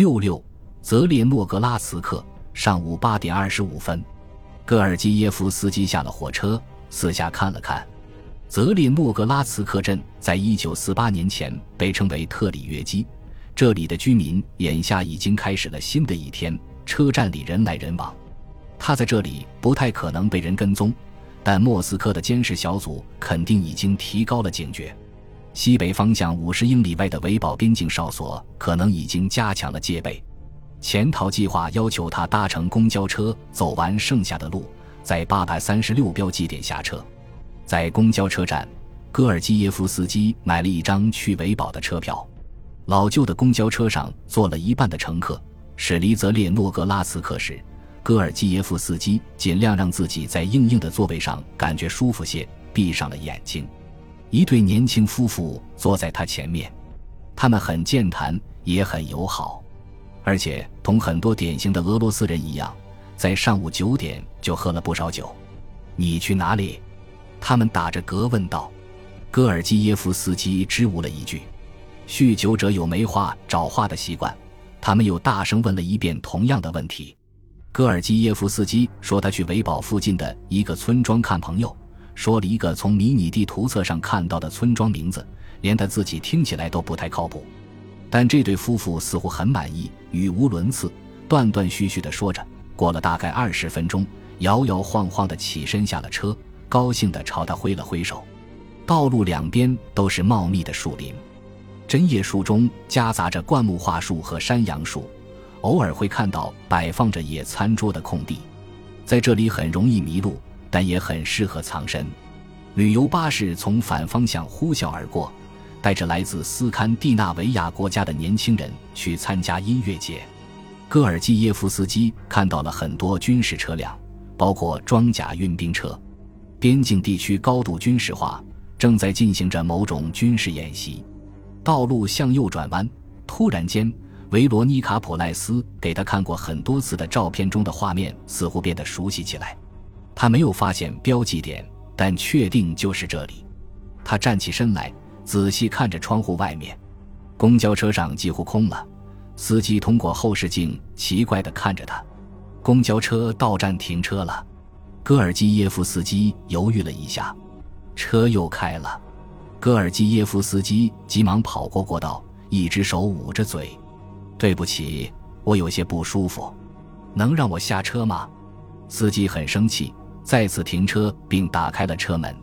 六六，泽列诺格拉茨克，上午八点二十五分，戈尔基耶夫斯基下了火车，四下看了看。泽列诺格拉茨克镇在一九四八年前被称为特里约基，这里的居民眼下已经开始了新的一天。车站里人来人往，他在这里不太可能被人跟踪，但莫斯科的监视小组肯定已经提高了警觉。西北方向五十英里外的维堡边境哨所可能已经加强了戒备。潜逃计划要求他搭乘公交车走完剩下的路，在八百三十六标记点下车。在公交车站，戈尔基耶夫斯基买了一张去维堡的车票。老旧的公交车上坐了一半的乘客。驶离泽列诺格拉茨克时，戈尔基耶夫斯基尽量让自己在硬硬的座位上感觉舒服些，闭上了眼睛。一对年轻夫妇坐在他前面，他们很健谈，也很友好，而且同很多典型的俄罗斯人一样，在上午九点就喝了不少酒。你去哪里？他们打着嗝问道。戈尔基耶夫斯基支吾了一句：“酗酒者有没话找话的习惯。”他们又大声问了一遍同样的问题。戈尔基耶夫斯基说：“他去维堡附近的一个村庄看朋友。”说了一个从迷你地图册上看到的村庄名字，连他自己听起来都不太靠谱。但这对夫妇似乎很满意，语无伦次，断断续续地说着。过了大概二十分钟，摇摇晃晃地起身下了车，高兴地朝他挥了挥手。道路两边都是茂密的树林，针叶树中夹杂着灌木桦树和山杨树，偶尔会看到摆放着野餐桌的空地，在这里很容易迷路。但也很适合藏身。旅游巴士从反方向呼啸而过，带着来自斯堪的纳维亚国家的年轻人去参加音乐节。戈尔基耶夫斯基看到了很多军事车辆，包括装甲运兵车。边境地区高度军事化，正在进行着某种军事演习。道路向右转弯，突然间，维罗妮卡·普赖斯给他看过很多次的照片中的画面似乎变得熟悉起来。他没有发现标记点，但确定就是这里。他站起身来，仔细看着窗户外面。公交车上几乎空了，司机通过后视镜奇怪地看着他。公交车到站停车了。戈尔基耶夫斯基犹豫了一下，车又开了。戈尔基耶夫斯基急忙跑过过道，一只手捂着嘴：“对不起，我有些不舒服，能让我下车吗？”司机很生气。再次停车，并打开了车门。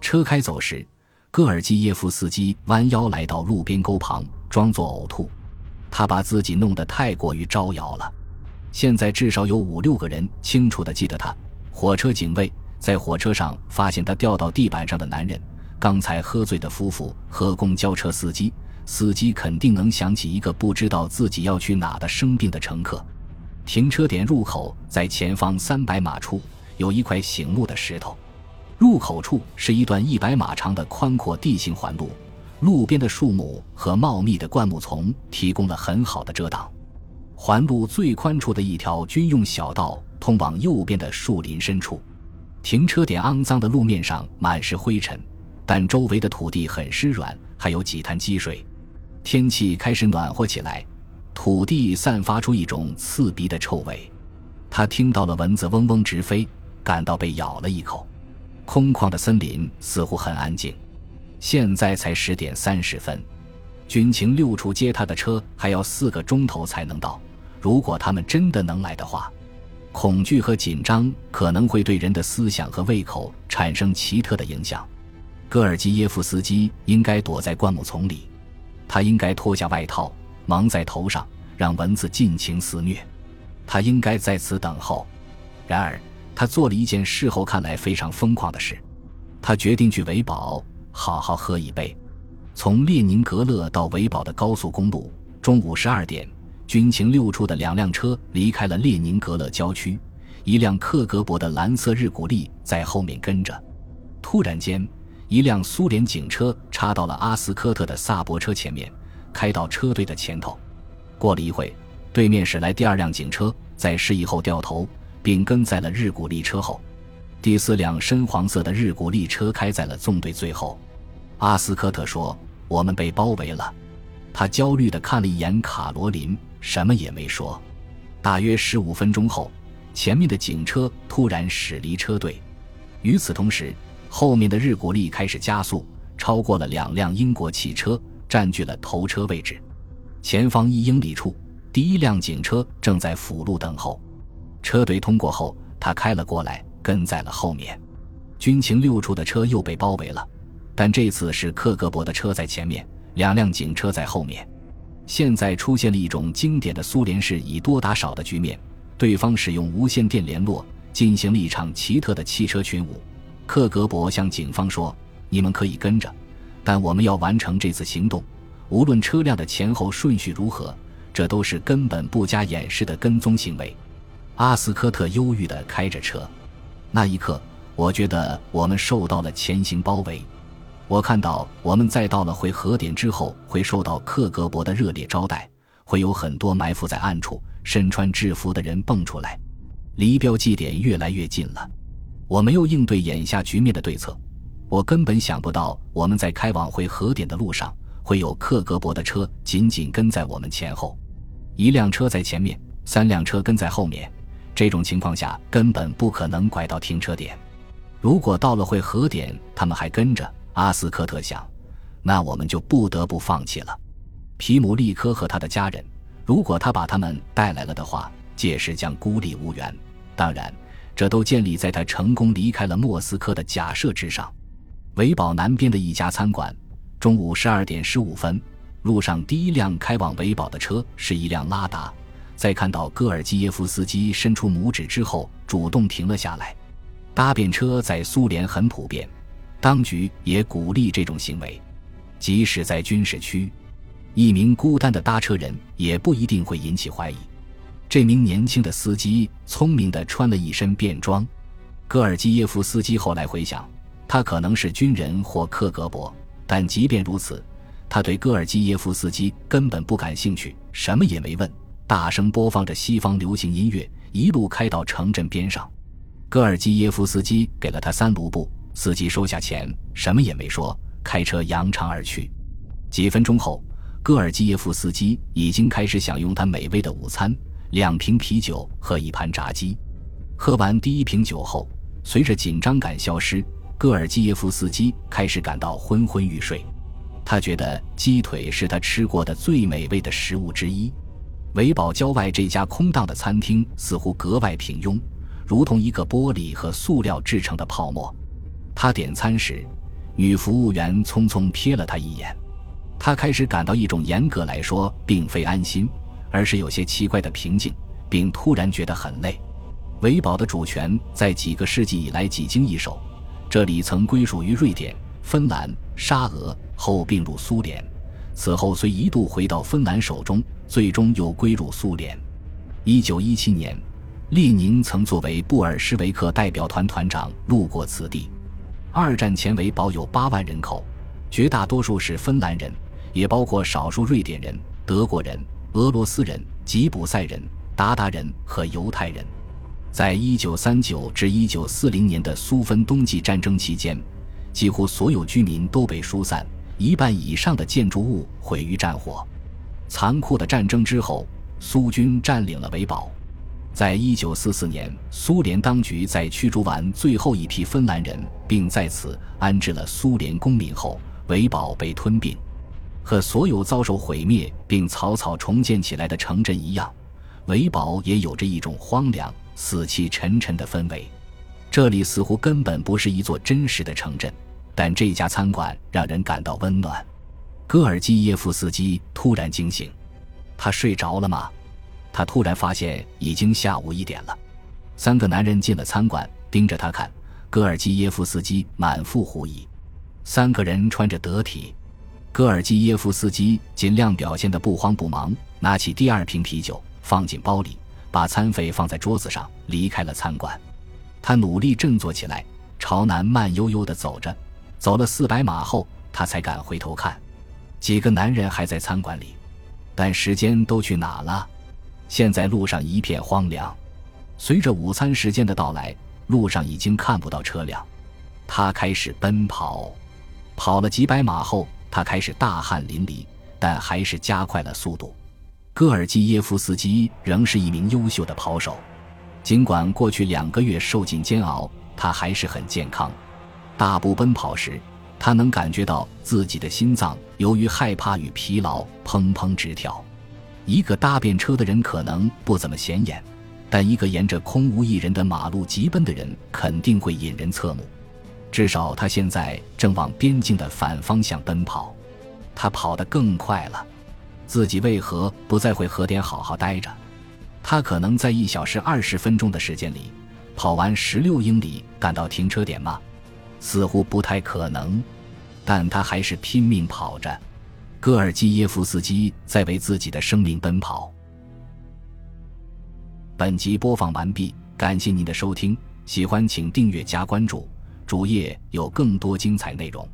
车开走时，戈尔基耶夫斯基弯腰来到路边沟旁，装作呕吐。他把自己弄得太过于招摇了。现在至少有五六个人清楚地记得他。火车警卫在火车上发现他掉到地板上的男人，刚才喝醉的夫妇和公交车司机。司机肯定能想起一个不知道自己要去哪的生病的乘客。停车点入口在前方三百码处。有一块醒目的石头，入口处是一段一百码长的宽阔地形环路，路边的树木和茂密的灌木丛提供了很好的遮挡。环路最宽处的一条军用小道通往右边的树林深处。停车点肮脏的路面上满是灰尘，但周围的土地很湿软，还有几滩积水。天气开始暖和起来，土地散发出一种刺鼻的臭味。他听到了蚊子嗡嗡直飞。感到被咬了一口，空旷的森林似乎很安静。现在才十点三十分，军情六处接他的车还要四个钟头才能到。如果他们真的能来的话，恐惧和紧张可能会对人的思想和胃口产生奇特的影响。戈尔基耶夫斯基应该躲在灌木丛里，他应该脱下外套蒙在头上，让蚊子尽情肆虐。他应该在此等候。然而。他做了一件事后看来非常疯狂的事，他决定去维堡好好喝一杯。从列宁格勒到维堡的高速公路，中午十二点，军情六处的两辆车离开了列宁格勒郊区，一辆克格勃的蓝色日古力在后面跟着。突然间，一辆苏联警车插到了阿斯科特的萨博车前面，开到车队的前头。过了一会，对面驶来第二辆警车，在示意后掉头。并跟在了日古力车后，第四辆深黄色的日古力车开在了纵队最后。阿斯科特说：“我们被包围了。”他焦虑地看了一眼卡罗琳，什么也没说。大约十五分钟后，前面的警车突然驶离车队，与此同时，后面的日古力开始加速，超过了两辆英国汽车，占据了头车位置。前方一英里处，第一辆警车正在辅路等候。车队通过后，他开了过来，跟在了后面。军情六处的车又被包围了，但这次是克格勃的车在前面，两辆警车在后面。现在出现了一种经典的苏联式以多打少的局面，对方使用无线电联络，进行了一场奇特的汽车群舞。克格勃向警方说：“你们可以跟着，但我们要完成这次行动，无论车辆的前后顺序如何，这都是根本不加掩饰的跟踪行为。”阿斯科特忧郁地开着车，那一刻，我觉得我们受到了前行包围。我看到，我们在到了回合点之后，会受到克格勃的热烈招待，会有很多埋伏在暗处、身穿制服的人蹦出来。离标记点越来越近了，我没有应对眼下局面的对策。我根本想不到，我们在开往回合点的路上，会有克格勃的车紧紧跟在我们前后，一辆车在前面，三辆车跟在后面。这种情况下，根本不可能拐到停车点。如果到了会合点，他们还跟着。阿斯科特想，那我们就不得不放弃了。皮姆利科和他的家人，如果他把他们带来了的话，届时将孤立无援。当然，这都建立在他成功离开了莫斯科的假设之上。维堡南边的一家餐馆，中午十二点十五分，路上第一辆开往维堡的车是一辆拉达。在看到戈尔基耶夫斯基伸出拇指之后，主动停了下来。搭便车在苏联很普遍。当局也鼓励这种行为，即使在军事区，一名孤单的搭车人也不一定会引起怀疑。这名年轻的司机聪明地穿了一身便装。戈尔基耶夫斯基后来回想，他可能是军人或克格勃，但即便如此，他对戈尔基耶夫斯基根本不感兴趣，什么也没问，大声播放着西方流行音乐，一路开到城镇边上。戈尔基耶夫斯基给了他三卢布。司机收下钱，什么也没说，开车扬长而去。几分钟后，戈尔基耶夫斯基已经开始享用他美味的午餐：两瓶啤酒和一盘炸鸡。喝完第一瓶酒后，随着紧张感消失，戈尔基耶夫斯基开始感到昏昏欲睡。他觉得鸡腿是他吃过的最美味的食物之一。维堡郊外这家空荡的餐厅似乎格外平庸，如同一个玻璃和塑料制成的泡沫。他点餐时，女服务员匆匆瞥了他一眼。他开始感到一种严格来说并非安心，而是有些奇怪的平静，并突然觉得很累。维堡的主权在几个世纪以来几经易手，这里曾归属于瑞典、芬兰、沙俄，后并入苏联。此后虽一度回到芬兰手中，最终又归入苏联。一九一七年，列宁曾作为布尔什维克代表团团长路过此地。二战前，为保有八万人口，绝大多数是芬兰人，也包括少数瑞典人、德国人、俄罗斯人、吉普赛人、鞑靼人和犹太人。在一九三九至一九四零年的苏芬冬季战争期间，几乎所有居民都被疏散，一半以上的建筑物毁于战火。残酷的战争之后，苏军占领了维堡。在一九四四年，苏联当局在驱逐完最后一批芬兰人，并在此安置了苏联公民后，维堡被吞并。和所有遭受毁灭并草草重建起来的城镇一样，维堡也有着一种荒凉、死气沉沉的氛围。这里似乎根本不是一座真实的城镇，但这家餐馆让人感到温暖。戈尔基耶夫斯基突然惊醒，他睡着了吗？他突然发现已经下午一点了，三个男人进了餐馆，盯着他看。戈尔基耶夫斯基满腹狐疑。三个人穿着得体，戈尔基耶夫斯基尽量表现得不慌不忙，拿起第二瓶啤酒放进包里，把餐费放在桌子上，离开了餐馆。他努力振作起来，朝南慢悠悠地走着。走了四百码后，他才敢回头看，几个男人还在餐馆里，但时间都去哪了？现在路上一片荒凉，随着午餐时间的到来，路上已经看不到车辆。他开始奔跑，跑了几百码后，他开始大汗淋漓，但还是加快了速度。戈尔基耶夫斯基仍是一名优秀的跑手，尽管过去两个月受尽煎熬，他还是很健康。大步奔跑时，他能感觉到自己的心脏由于害怕与疲劳砰砰直跳。一个搭便车的人可能不怎么显眼，但一个沿着空无一人的马路疾奔的人肯定会引人侧目。至少他现在正往边境的反方向奔跑，他跑得更快了。自己为何不再回河点好好待着？他可能在一小时二十分钟的时间里跑完十六英里，赶到停车点吗？似乎不太可能。但他还是拼命跑着。戈尔基耶夫斯基在为自己的生命奔跑。本集播放完毕，感谢您的收听，喜欢请订阅加关注，主页有更多精彩内容。